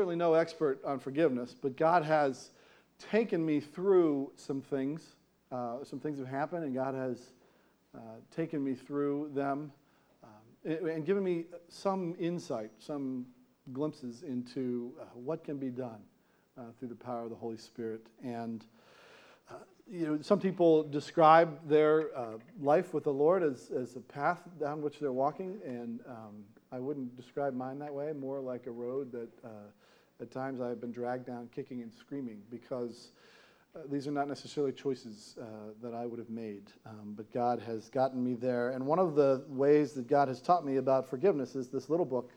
certainly no expert on forgiveness, but God has taken me through some things. Uh, some things have happened, and God has uh, taken me through them um, and given me some insight, some glimpses into uh, what can be done uh, through the power of the Holy Spirit. And uh, you know, some people describe their uh, life with the Lord as, as a path down which they're walking, and um, I wouldn't describe mine that way, more like a road that at times I have been dragged down kicking and screaming because uh, these are not necessarily choices uh, that I would have made, um, but God has gotten me there. And one of the ways that God has taught me about forgiveness is this little book,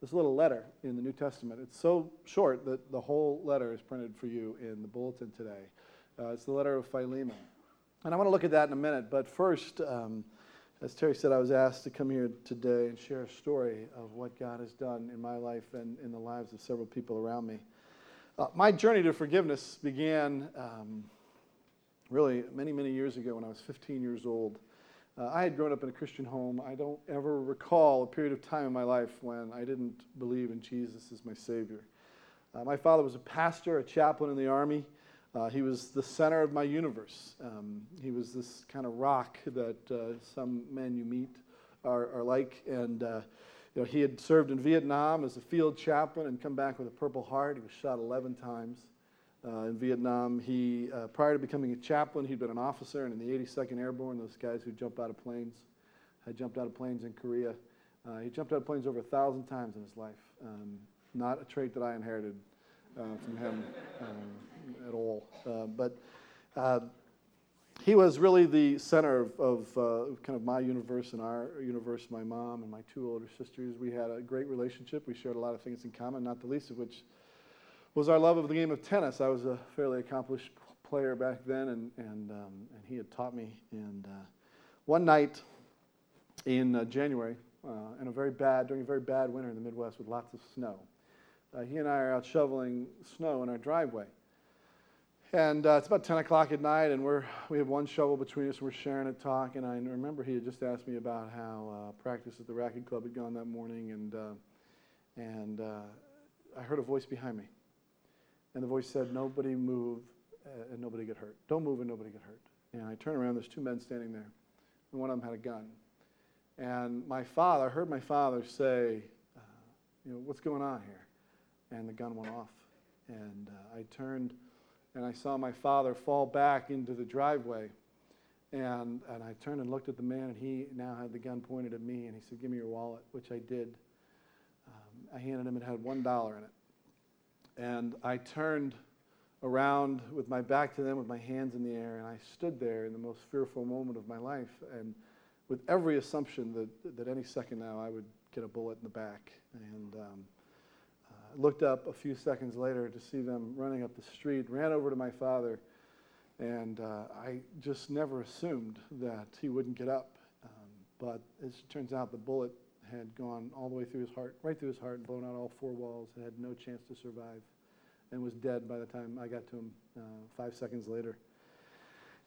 this little letter in the New Testament. It's so short that the whole letter is printed for you in the bulletin today. Uh, it's the letter of Philemon. And I want to look at that in a minute, but first, um, as Terry said, I was asked to come here today and share a story of what God has done in my life and in the lives of several people around me. Uh, my journey to forgiveness began um, really many, many years ago when I was 15 years old. Uh, I had grown up in a Christian home. I don't ever recall a period of time in my life when I didn't believe in Jesus as my Savior. Uh, my father was a pastor, a chaplain in the Army. Uh, he was the center of my universe. Um, he was this kind of rock that uh, some men you meet are, are like. And uh, you know, he had served in Vietnam as a field chaplain and come back with a Purple Heart. He was shot 11 times uh, in Vietnam. He, uh, prior to becoming a chaplain, he'd been an officer and in the 82nd Airborne, those guys who jump out of planes, had jumped out of planes in Korea. Uh, he jumped out of planes over a thousand times in his life. Um, not a trait that I inherited from him at all. Uh, but uh, he was really the center of, of uh, kind of my universe and our universe, my mom and my two older sisters. We had a great relationship. We shared a lot of things in common, not the least of which was our love of the game of tennis. I was a fairly accomplished player back then, and, and, um, and he had taught me. And uh, one night in uh, January, uh, in a very bad, during a very bad winter in the Midwest with lots of snow, he and I are out shoveling snow in our driveway. And uh, it's about 10 o'clock at night, and we're, we have one shovel between us, and we're sharing a talk. And I remember he had just asked me about how uh, practice at the racket club had gone that morning, and, uh, and uh, I heard a voice behind me. And the voice said, Nobody move uh, and nobody get hurt. Don't move and nobody get hurt. And I turn around, there's two men standing there, and one of them had a gun. And my father, I heard my father say, uh, You know, what's going on here? And the gun went off. And I turned and I saw my father fall back into the driveway. And, and I turned and looked at the man, and he now had the gun pointed at me, and he said, Give me your wallet, which I did. Um, I handed him, it had $1 in it. And I turned around with my back to them, with my hands in the air, and I stood there in the most fearful moment of my life, and with every assumption that, that any second now I would get a bullet in the back. And um, looked up a few seconds later to see them running up the street, ran over to my father, and uh, I just never assumed that he wouldn't get up. Um, but as it turns out, the bullet had gone all the way through his heart, right through his heart, and blown out all four walls, and had no chance to survive, and was dead by the time I got to him uh, five seconds later.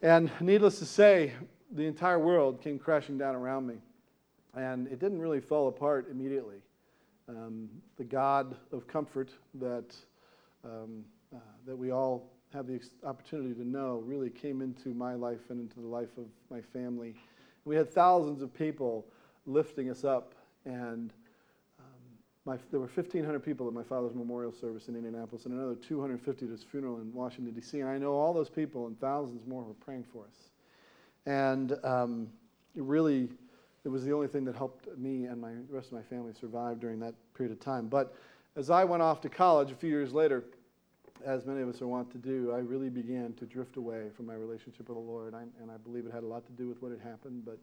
And needless to say, the entire world came crashing down around me. And it didn't really fall apart immediately. Um, the God of comfort that, um, uh, that we all have the opportunity to know really came into my life and into the life of my family. We had thousands of people lifting us up, and um, my, there were 1,500 people at my father's memorial service in Indianapolis, and another 250 at his funeral in Washington, D.C. And I know all those people and thousands more were praying for us. And um, it really it was the only thing that helped me and my, the rest of my family survive during that period of time. But as I went off to college a few years later, as many of us are wont to do, I really began to drift away from my relationship with the Lord. I, and I believe it had a lot to do with what had happened, but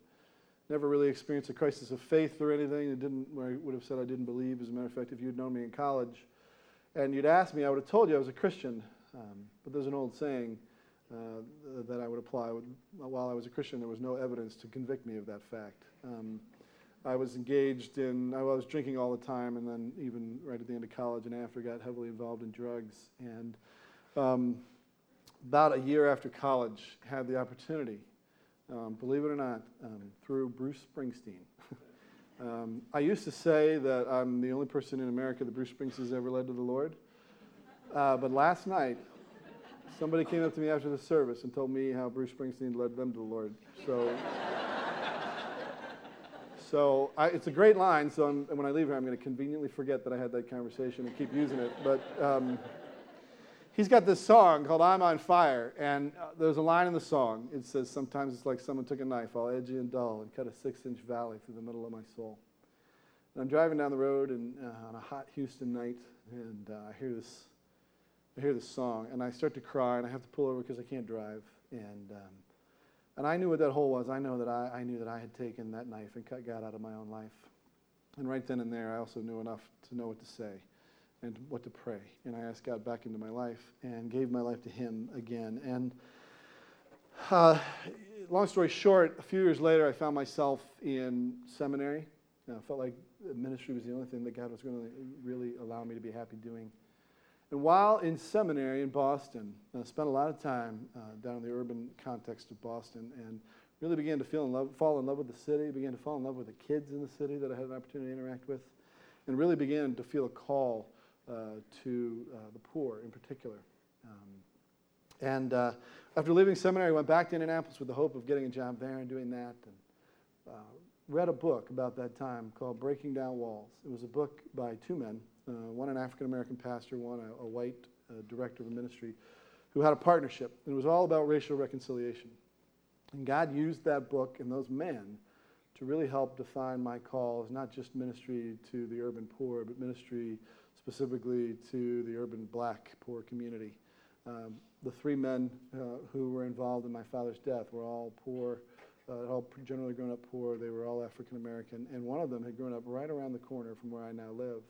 never really experienced a crisis of faith or anything. It didn't, where I would have said I didn't believe. As a matter of fact, if you'd known me in college and you'd asked me, I would have told you I was a Christian. Um, but there's an old saying uh, that I would apply. While I was a Christian, there was no evidence to convict me of that fact. Um, I was engaged in, I was drinking all the time, and then even right at the end of college and after, got heavily involved in drugs. And um, about a year after college, had the opportunity, um, believe it or not, um, through Bruce Springsteen. Um, I used to say that I'm the only person in America that Bruce Springsteen has ever led to the Lord. Uh, but last night, somebody came up to me after the service and told me how Bruce Springsteen led them to the Lord. So. So I, it's a great line. So I'm, when I leave here, I'm going to conveniently forget that I had that conversation and keep using it. But um, he's got this song called "I'm on Fire," and uh, there's a line in the song. It says, "Sometimes it's like someone took a knife, all edgy and dull, and cut a six-inch valley through the middle of my soul." And I'm driving down the road and, uh, on a hot Houston night, and uh, I hear this. I hear this song, and I start to cry, and I have to pull over because I can't drive. And um, and I knew what that hole was. I know that I, I knew that I had taken that knife and cut God out of my own life. And right then and there, I also knew enough to know what to say and what to pray. And I asked God back into my life and gave my life to Him again. And uh, long story short, a few years later, I found myself in seminary. I felt like ministry was the only thing that God was going to really allow me to be happy doing. And while in seminary in Boston, I spent a lot of time uh, down in the urban context of Boston and really began to feel in love, fall in love with the city, began to fall in love with the kids in the city that I had an opportunity to interact with, and really began to feel a call uh, to uh, the poor in particular. Um, and uh, after leaving seminary, I went back to Indianapolis with the hope of getting a job there and doing that. And uh, read a book about that time called Breaking Down Walls. It was a book by two men uh, one an African American pastor, one a, a white uh, director of a ministry, who had a partnership. And it was all about racial reconciliation. And God used that book and those men to really help define my call as not just ministry to the urban poor, but ministry specifically to the urban black poor community. Um, the three men uh, who were involved in my father's death were all poor, uh, all generally grown up poor. They were all African American, and one of them had grown up right around the corner from where I now live.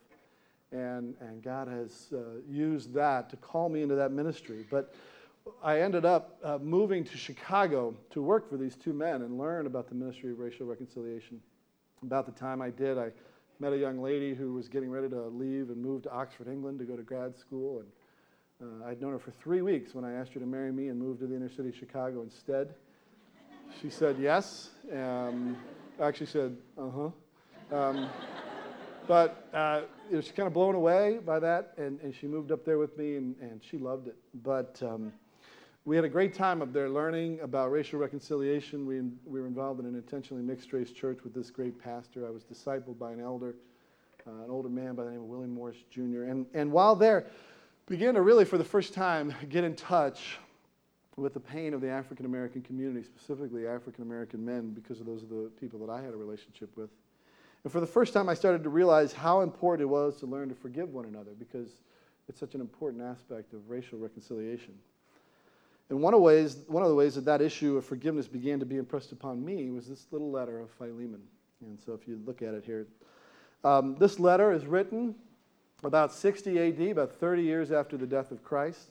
And, and God has uh, used that to call me into that ministry. But I ended up uh, moving to Chicago to work for these two men and learn about the ministry of racial reconciliation. About the time I did, I met a young lady who was getting ready to leave and move to Oxford, England to go to grad school. And uh, I'd known her for three weeks when I asked her to marry me and move to the inner city of Chicago instead. She said yes. Um, actually said, uh huh. Um, but uh, you know, she's kind of blown away by that, and, and she moved up there with me, and, and she loved it. But um, we had a great time up there learning about racial reconciliation. We, we were involved in an intentionally mixed race church with this great pastor. I was discipled by an elder, uh, an older man by the name of William Morris Jr. And, and while there, began to really, for the first time, get in touch with the pain of the African American community, specifically African American men, because of those are the people that I had a relationship with. And for the first time, I started to realize how important it was to learn to forgive one another because it's such an important aspect of racial reconciliation. And one of, ways, one of the ways that that issue of forgiveness began to be impressed upon me was this little letter of Philemon. And so if you look at it here, um, this letter is written about 60 AD, about 30 years after the death of Christ.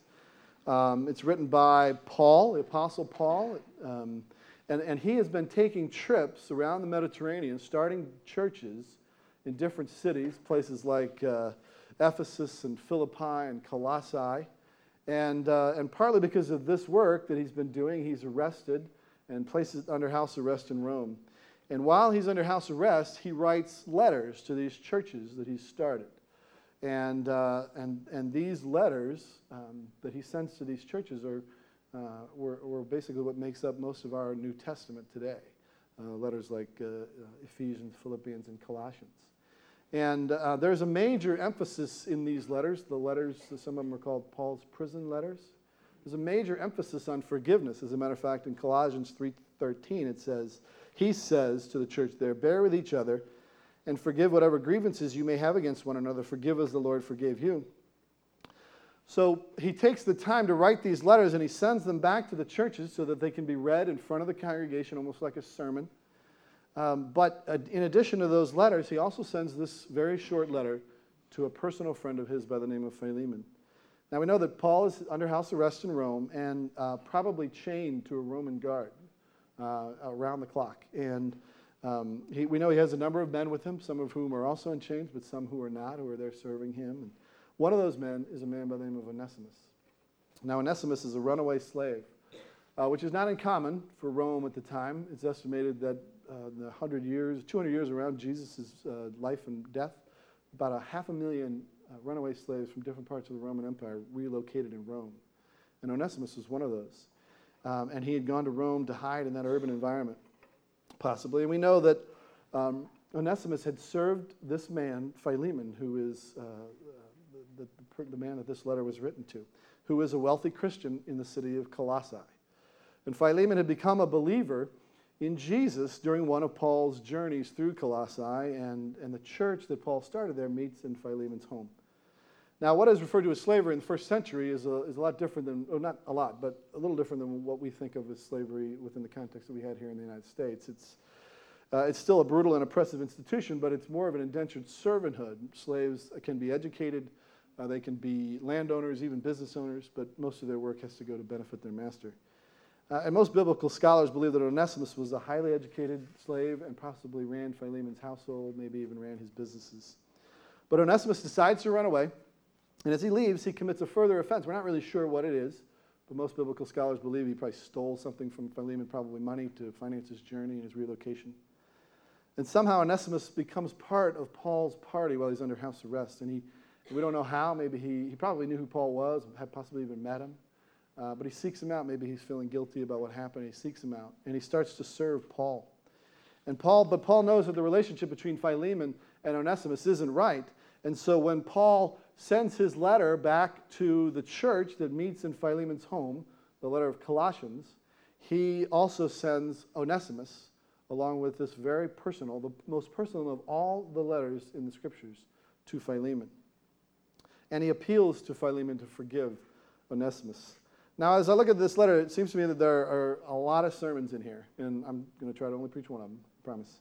Um, it's written by Paul, the Apostle Paul. Um, and, and he has been taking trips around the Mediterranean, starting churches in different cities, places like uh, Ephesus and Philippi and Colossae. And, uh, and partly because of this work that he's been doing, he's arrested and placed under house arrest in Rome. And while he's under house arrest, he writes letters to these churches that he's started. And, uh, and, and these letters um, that he sends to these churches are were, were, basically what makes up most of our New Testament today. Uh, letters like uh, Ephesians, Philippians, and Colossians. And uh, there's a major emphasis in these letters. The letters, some of them are called Paul's prison letters. There's a major emphasis on forgiveness. As a matter of fact, in Colossians 3:13, it says, he says to the church there, "Bear with each other, and forgive whatever grievances you may have against one another. Forgive as the Lord forgave you." So he takes the time to write these letters and he sends them back to the churches so that they can be read in front of the congregation, almost like a sermon. Um, but uh, in addition to those letters, he also sends this very short letter to a personal friend of his by the name of Philemon. Now we know that Paul is under house arrest in Rome and uh, probably chained to a Roman guard uh, around the clock. And um, he, we know he has a number of men with him, some of whom are also in chains, but some who are not, who are there serving him. And one of those men is a man by the name of Onesimus. Now, Onesimus is a runaway slave, uh, which is not uncommon for Rome at the time. It's estimated that uh, the 100 years, 200 years around Jesus' uh, life and death, about a half a million uh, runaway slaves from different parts of the Roman Empire relocated in Rome. And Onesimus was one of those. Um, and he had gone to Rome to hide in that urban environment, possibly. And we know that um, Onesimus had served this man, Philemon, who is uh, the, the, man that this letter was written to, who is a wealthy Christian in the city of Colossae. And Philemon had become a believer in Jesus during one of Paul's journeys through Colossae, and, and the church that Paul started there meets in Philemon's home. Now, what is referred to as slavery in the first century is a, is a lot different than, or not a lot, but a little different than what we think of as slavery within the context that we had here in the United States. It's, uh, it's still a brutal and oppressive institution, but it's more of an indentured servanthood. Slaves can be educated, uh, they can be landowners, even business owners, but most of their work has to go to benefit their master. Uh, and most biblical scholars believe that Onesimus was a highly educated slave and possibly ran Philemon's household, maybe even ran his businesses. But Onesimus decides to run away, and as he leaves, he commits a further offense. We're not really sure what it is, but most biblical scholars believe he probably stole something from Philemon, probably money to finance his journey and his relocation. And somehow Onesimus becomes part of Paul's party while he's under house arrest, and he we don't know how. Maybe he, he probably knew who Paul was, had possibly even met him. Uh, but he seeks him out. Maybe he's feeling guilty about what happened. He seeks him out, and he starts to serve Paul. And Paul, but Paul knows that the relationship between Philemon and Onesimus isn't right. And so when Paul sends his letter back to the church that meets in Philemon's home, the letter of Colossians, he also sends Onesimus along with this very personal, the most personal of all the letters in the scriptures, to Philemon and he appeals to Philemon to forgive Onesimus. Now, as I look at this letter, it seems to me that there are a lot of sermons in here, and I'm going to try to only preach one of them, I promise.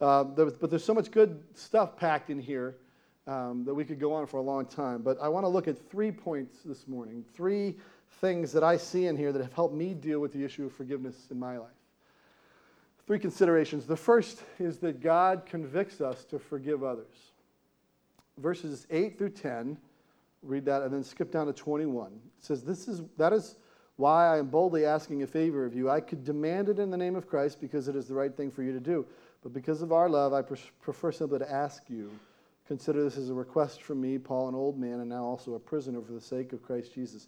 Uh, but there's so much good stuff packed in here um, that we could go on for a long time. But I want to look at three points this morning, three things that I see in here that have helped me deal with the issue of forgiveness in my life. Three considerations. The first is that God convicts us to forgive others. Verses 8 through 10 read that and then skip down to 21. It says, This is that is why I am boldly asking a favor of you. I could demand it in the name of Christ because it is the right thing for you to do. But because of our love, I prefer simply to ask you. Consider this as a request from me, Paul, an old man, and now also a prisoner for the sake of Christ Jesus.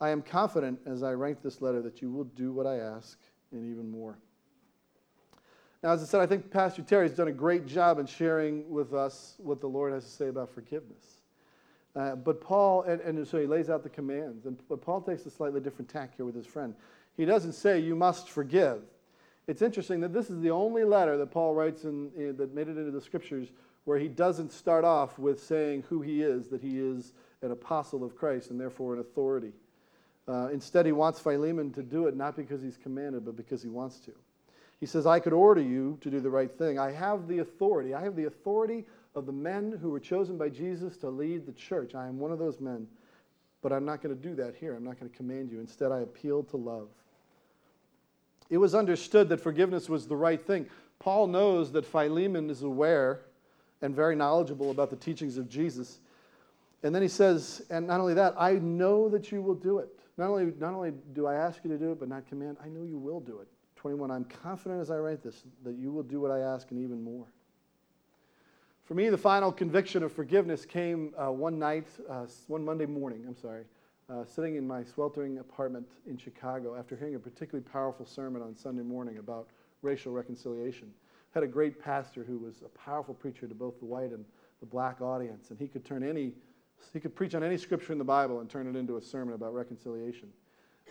I am confident as I write this letter that you will do what I ask and even more. Now, as I said, I think Pastor Terry has done a great job in sharing with us what the Lord has to say about forgiveness. Uh, but Paul, and, and, so he lays out the commands. And, but Paul takes a slightly different tack here with his friend. He doesn't say, you must forgive. It's interesting that this is the only letter that Paul writes in, in, that made it into the scriptures where he doesn't start off with saying who he is, that he is an apostle of Christ and therefore an authority. Uh, instead, he wants Philemon to do it not because he's commanded, but because he wants to. He says, I could order you to do the right thing. I have the authority. I have the authority of the men who were chosen by Jesus to lead the church. I am one of those men, but I'm not going to do that here. I'm not going to command you. Instead, I appeal to love. It was understood that forgiveness was the right thing. Paul knows that Philemon is aware and very knowledgeable about the teachings of Jesus. And then he says, and not only that, I know that you will do it. Not only, not only do I ask you to do it, but not command, I know you will do it. 21, I'm confident as I write this that you will do what I ask and even more. For me, the final conviction of forgiveness came uh, one night, uh, one Monday morning, I'm sorry, uh, sitting in my sweltering apartment in Chicago after hearing a particularly powerful sermon on Sunday morning about racial reconciliation. Had a great pastor who was a powerful preacher to both the white and the black audience, and he could turn any, he could preach on any scripture in the Bible and turn it into a sermon about reconciliation,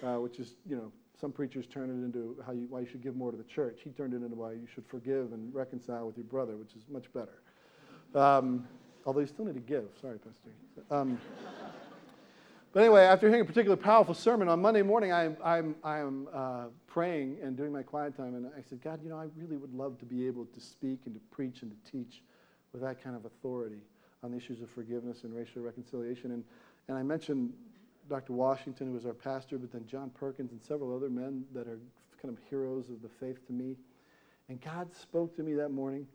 uh, which is, you know, some preachers turn it into how you, why you should give more to the church. He turned it into why you should forgive and reconcile with your brother, which is much better. Um, although you still need to give. Sorry, Pastor. Um, But anyway, after hearing a particular powerful sermon on Monday morning, I, I'm, I'm uh, praying and doing my quiet time, and I said, God, you know, I really would love to be able to speak and to preach and to teach with that kind of authority on the issues of forgiveness and racial reconciliation. And, and I mentioned Dr. Washington, who was our pastor, but then John Perkins and several other men that are kind of heroes of the faith to me. And God spoke to me that morning.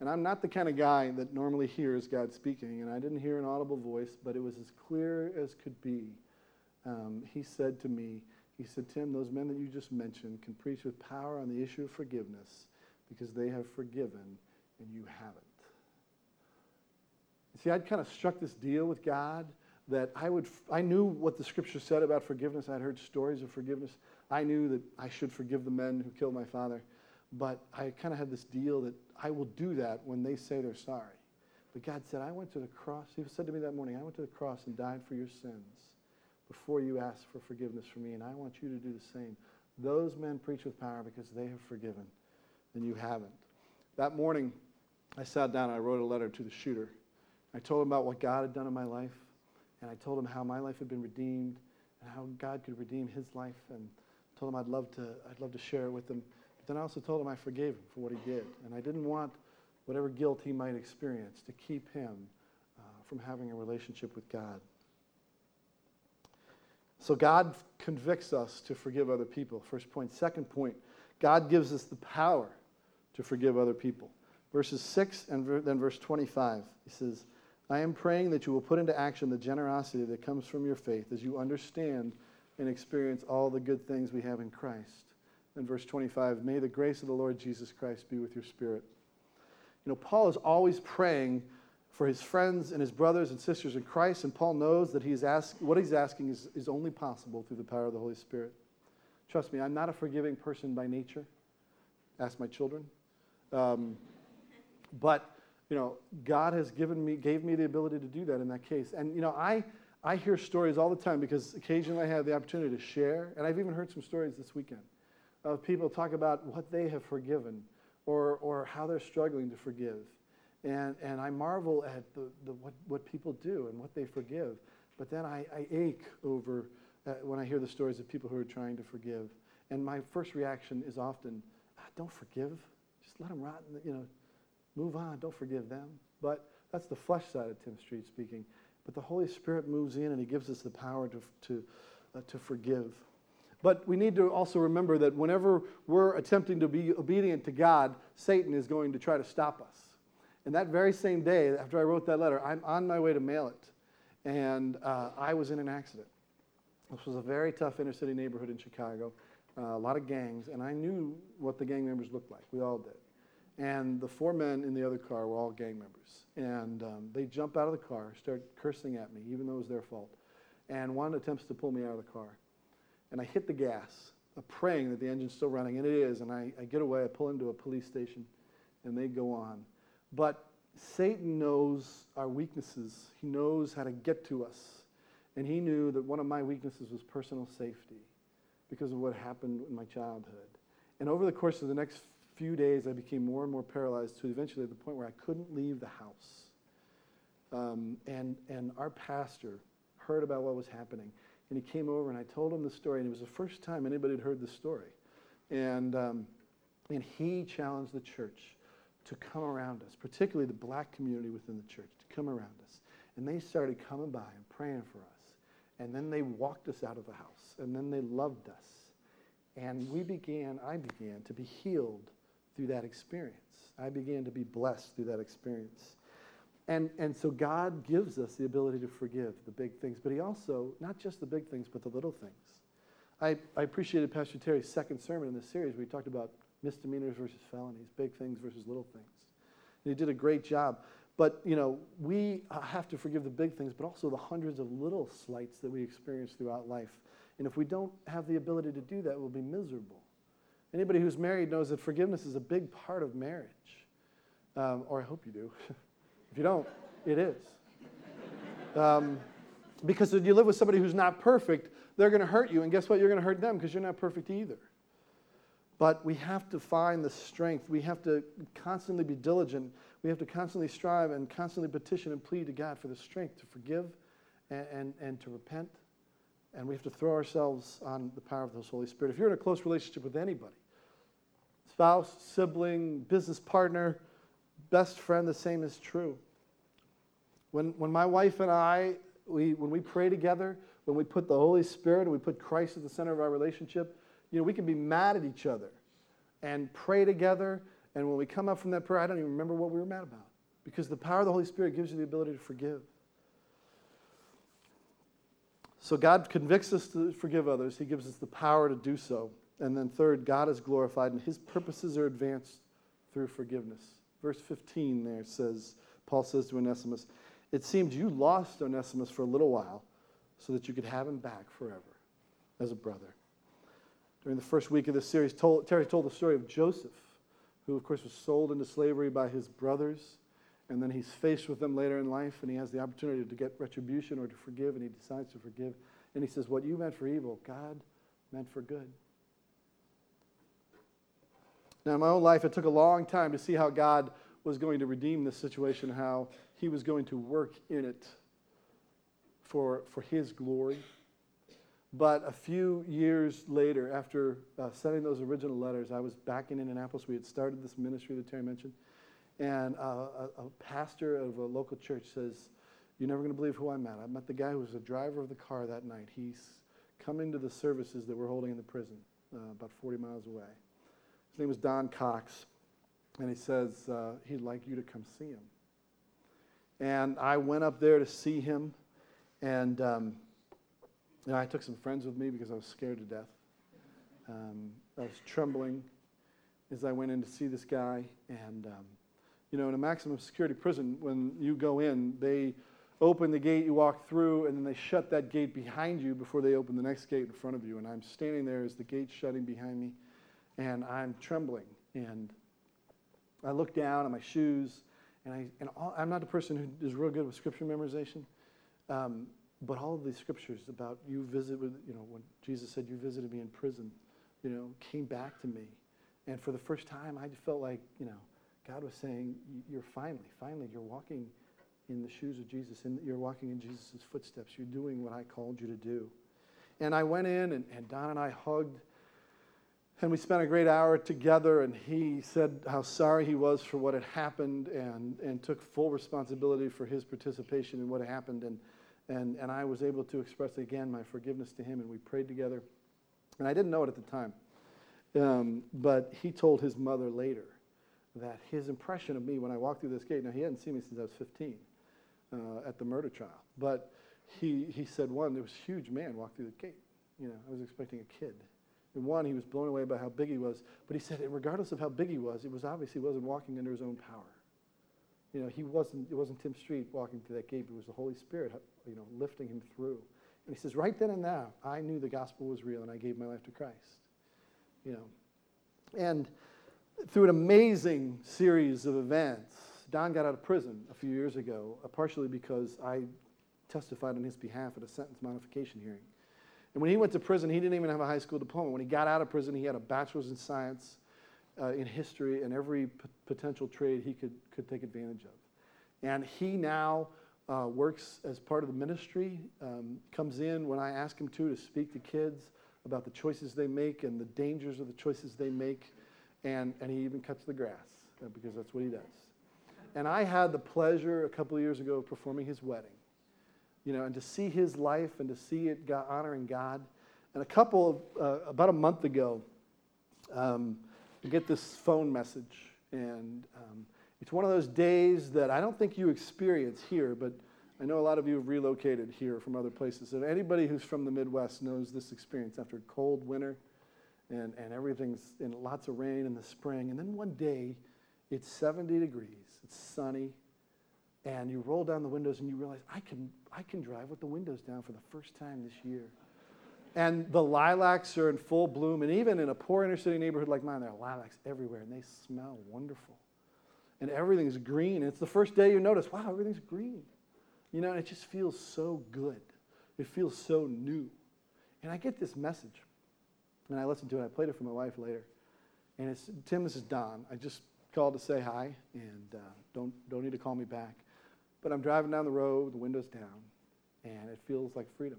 And I'm not the kind of guy that normally hears God speaking, and I didn't hear an audible voice, but it was as clear as could be. Um, he said to me, he said, Tim, those men that you just mentioned can preach with power on the issue of forgiveness because they have forgiven and you haven't. See, I'd kind of struck this deal with God that I would, I knew what the scripture said about forgiveness. I'd heard stories of forgiveness. I knew that I should forgive the men who killed my father. But I kind of had this deal that I will do that when they say they're sorry. But God said, I went to the cross. He said to me that morning, I went to the cross and died for your sins before you asked for forgiveness for me, and I want you to do the same. Those men preach with power because they have forgiven, and you haven't. That morning, I sat down and I wrote a letter to the shooter. I told him about what God had done in my life, and I told him how my life had been redeemed and how God could redeem his life, and told him I'd love to, I'd love to share it with him. But then I also told him I forgave him for what he did, and I didn't want whatever guilt he might experience to keep him uh, from having a relationship with God. So God convicts us to forgive other people. First point. Second point, God gives us the power to forgive other people. Verses 6 and then verse 25. He says, I am praying that you will put into action the generosity that comes from your faith as you understand and experience all the good things we have in Christ. And verse 25, may the grace of the Lord Jesus Christ be with your spirit. You know, Paul is always praying for his friends and his brothers and sisters in Christ, and Paul knows that he's ask, what he's asking is, is only possible through the power of the Holy Spirit. Trust me, I'm not a forgiving person by nature. Ask my children. Um, but you know, God has given me, gave me the ability to do that in that case. And, you know, I, I hear stories all the time because occasionally I have the opportunity to share, and I've even heard some stories this weekend of people talk about what they have forgiven or, or how they're struggling to forgive. And, and I marvel at the, the, what, what people do and what they forgive. But then I, I ache over uh, when I hear the stories of people who are trying to forgive. And my first reaction is often, ah, don't forgive. Just let them rot, you know, Move on. Don't forgive them. But that's the flesh side of Tim Streett speaking. But the Holy Spirit moves in and he gives us the power to, to, uh, to forgive. But we need to also remember that whenever we're attempting to be obedient to God, Satan is going to try to stop us. And that very same day, after I wrote that letter, I'm on my way to mail it. And uh, I was in an accident. This was a very tough inner city neighborhood in Chicago, uh, a lot of gangs, and I knew what the gang members looked like. We all did. And the four men in the other car were all gang members. And um, they jump out of the car, start cursing at me, even though it was their fault. And one attempts to pull me out of the car. And I hit the gas, praying that the engine's still running, and it is. And I, I get away, I pull into a police station, and they go on. But Satan knows our weaknesses, he knows how to get to us. And he knew that one of my weaknesses was personal safety because of what happened in my childhood. And over the course of the next few days, I became more and more paralyzed to eventually the point where I couldn't leave the house. Um, and, and our pastor heard about what was happening. And he came over and I told him the story. And it was the first time anybody had heard the story. And, um, and he challenged the church to come around us, particularly the black community within the church, to come around us. And they started coming by and praying for us. And then they walked us out of the house. And then they loved us. And we began, I began to be healed through that experience. I began to be blessed through that experience. And, and so God gives us the ability to forgive the big things, but He also, not just the big things, but the little things. I, I appreciated Pastor Terry's second sermon in this series where he talked about misdemeanors versus felonies, big things versus little things. And he did a great job. But, you know, we have to forgive the big things, but also the hundreds of little slights that we experience throughout life. And if we don't have the ability to do that, we'll be miserable. Anybody who's married knows that forgiveness is a big part of marriage. Um, or I hope you do. if you don't, it is. Um, because if you live with somebody who's not perfect, they're going to hurt you. And guess what? You're going to hurt them because you're not perfect either. But we have to find the strength. We have to constantly be diligent. We have to constantly strive and constantly petition and plead to God for the strength to forgive and, and, and to repent And we have to throw ourselves on the power of the Holy Spirit. If you're in a close relationship with anybody, spouse, sibling, business partner, best friend, the same is true. When, when my wife and I, we, when we pray together, when we put the Holy Spirit and we put Christ at the center of our relationship, you know, we can be mad at each other and pray together. And when we come up from that prayer, I don't even remember what we were mad about because the power of the Holy Spirit gives you the ability to forgive. So God convicts us to forgive others, He gives us the power to do so. And then, third, God is glorified and His purposes are advanced through forgiveness. Verse 15 there says, Paul says to Onesimus, It seemed you lost Onesimus for a little while so that you could have him back forever as a brother. During the first week of this series, told, Terry told the story of Joseph, who, of course, was sold into slavery by his brothers. And then he's faced with them later in life, and he has the opportunity to get retribution or to forgive, and he decides to forgive. And he says, What you meant for evil, God meant for good. Now, in my own life, it took a long time to see how God was going to redeem this situation, how he was going to work in it for, for his glory. But a few years later, after uh, sending those original letters, I was back in Indianapolis. We had started this ministry that Terry mentioned. And uh, a, a, pastor of a local church says, You're never going to believe who I met. I met the guy who was the driver of the car that night. He's coming to the services that we're holding in the prison, uh, about 40 miles away. His name was Don Cox. And he says uh, he'd like you to come see him. And I went up there to see him. And um, you know, I took some friends with me because I was scared to death. Um, I was trembling as I went in to see this guy. And, um, you know, in a maximum security prison, when you go in, they open the gate, you walk through, and then they shut that gate behind you before they open the next gate in front of you. And I'm standing there as the gate's shutting behind me, and I'm trembling. And I look down at my shoes, and, I, and all, I'm not a person who is real good with scripture memorization. Um, but all of these scriptures about you visit with, you know, when Jesus said, You visited me in prison, you know, came back to me. And for the first time, I felt like, you know, God was saying, You're finally, finally, you're walking in the shoes of Jesus, and you're walking in Jesus' footsteps. You're doing what I called you to do. And I went in, and, and Don and I hugged, and we spent a great hour together, and he said how sorry he was for what had happened and, and took full responsibility for his participation in what had happened. And and, and I was able to express again my forgiveness to him, and we prayed together. And I didn't know it at the time. Um, but he told his mother later that his impression of me when I walked through this gate, now he hadn't seen me since I was 15 uh, at the murder trial, but he, he said, one, there was a huge man walked through the gate. You know, I was expecting a kid. One, he was blown away by how big he was. But he said, regardless of how big he was, it was obvious he wasn't walking under his own power. You know, he wasn't, it wasn't Tim Streett walking through that gate, it was the Holy Spirit, you know, lifting him through. And he says, right then and now, I knew the gospel was real and I gave my life to Christ. You know. And through an amazing series of events, Don got out of prison a few years ago, uh, partially because I testified on his behalf at a sentence modification hearing. And when he went to prison, he didn't even have a high school diploma. When he got out of prison, he had a bachelor's in science uh, in history and every p- potential trade he could, could take advantage of. And he now uh, works as part of the ministry, um, comes in when I ask him to to speak to kids about the choices they make and the dangers of the choices they make. And, and he even cuts the grass uh, because that's what he does. And I had the pleasure a couple of years ago of performing his wedding, you know, and to see his life and to see it God, honoring God. And a couple of, uh, about a month ago, um, get this phone message. And um, it's one of those days that I don't think you experience here, but I know a lot of you have relocated here from other places. And anybody who's from the Midwest knows this experience after a cold winter and, and everything's in lots of rain in the spring. And then one day, it's 70 degrees, it's sunny, and you roll down the windows and you realize, I can, I can drive with the windows down for the first time this year. And the lilacs are in full bloom. And even in a poor inner city neighborhood like mine, there are lilacs everywhere, and they smell wonderful. And everything's green. And it's the first day you notice, wow, everything's green. You know, and it just feels so good. It feels so new. And I get this message. And I listen to it. I played it for my wife later. And it's, Tim, this is Don. I just called to say hi, and uh, don't, don't need to call me back. But I'm driving down the road, the window's down, and it feels like freedom.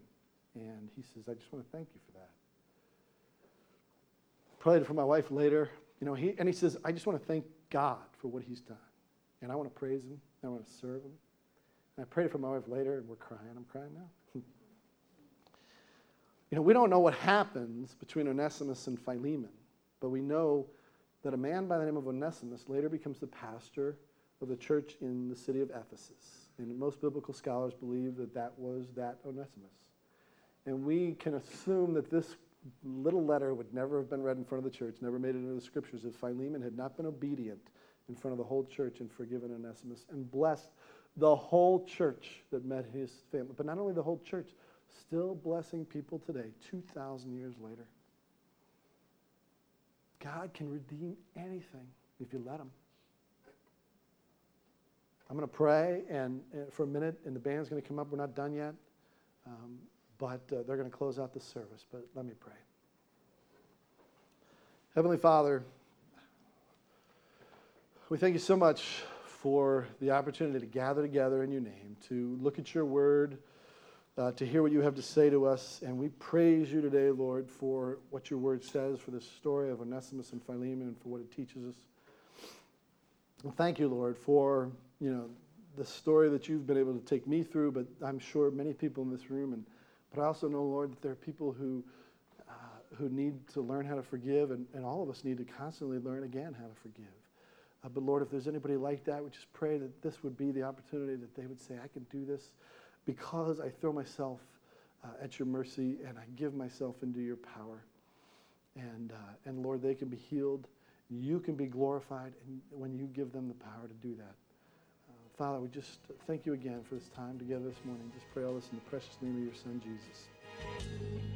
And he says, I just want to thank you for that. Prayed for my wife later. You know, he, and he says, I just want to thank God for what he's done. And I want to praise him. And I want to serve him. And I prayed for my wife later, and we're crying. I'm crying now. you know, we don't know what happens between Onesimus and Philemon, but we know that a man by the name of Onesimus later becomes the pastor of the church in the city of Ephesus. And most biblical scholars believe that that was that Onesimus. And we can assume that this little letter would never have been read in front of the church, never made it into the scriptures if Philemon had not been obedient in front of the whole church and forgiven Onesimus and blessed the whole church that met his family. But not only the whole church, still blessing people today, 2,000 years later. God can redeem anything if you let him. I'm going to pray and, uh, for a minute, and the band's going to come up. We're not done yet, um, but uh, they're going to close out the service. But let me pray. Heavenly Father, we thank you so much for the opportunity to gather together in your name, to look at your word, uh, to hear what you have to say to us. And we praise you today, Lord, for what your word says, for the story of Onesimus and Philemon, and for what it teaches us. And thank you, Lord, for you know the story that you've been able to take me through, but I'm sure many people in this room, and but I also know, Lord, that there are people who uh, who need to learn how to forgive, and, and all of us need to constantly learn again how to forgive. Uh, but Lord, if there's anybody like that, we just pray that this would be the opportunity that they would say, I can do this because I throw myself uh, at your mercy and I give myself into your power. And, uh, and Lord, they can be healed. You can be glorified when you give them the power to do that. Uh, Father, we just thank you again for this time together this morning. Just pray all this in the precious name of your Son, Jesus.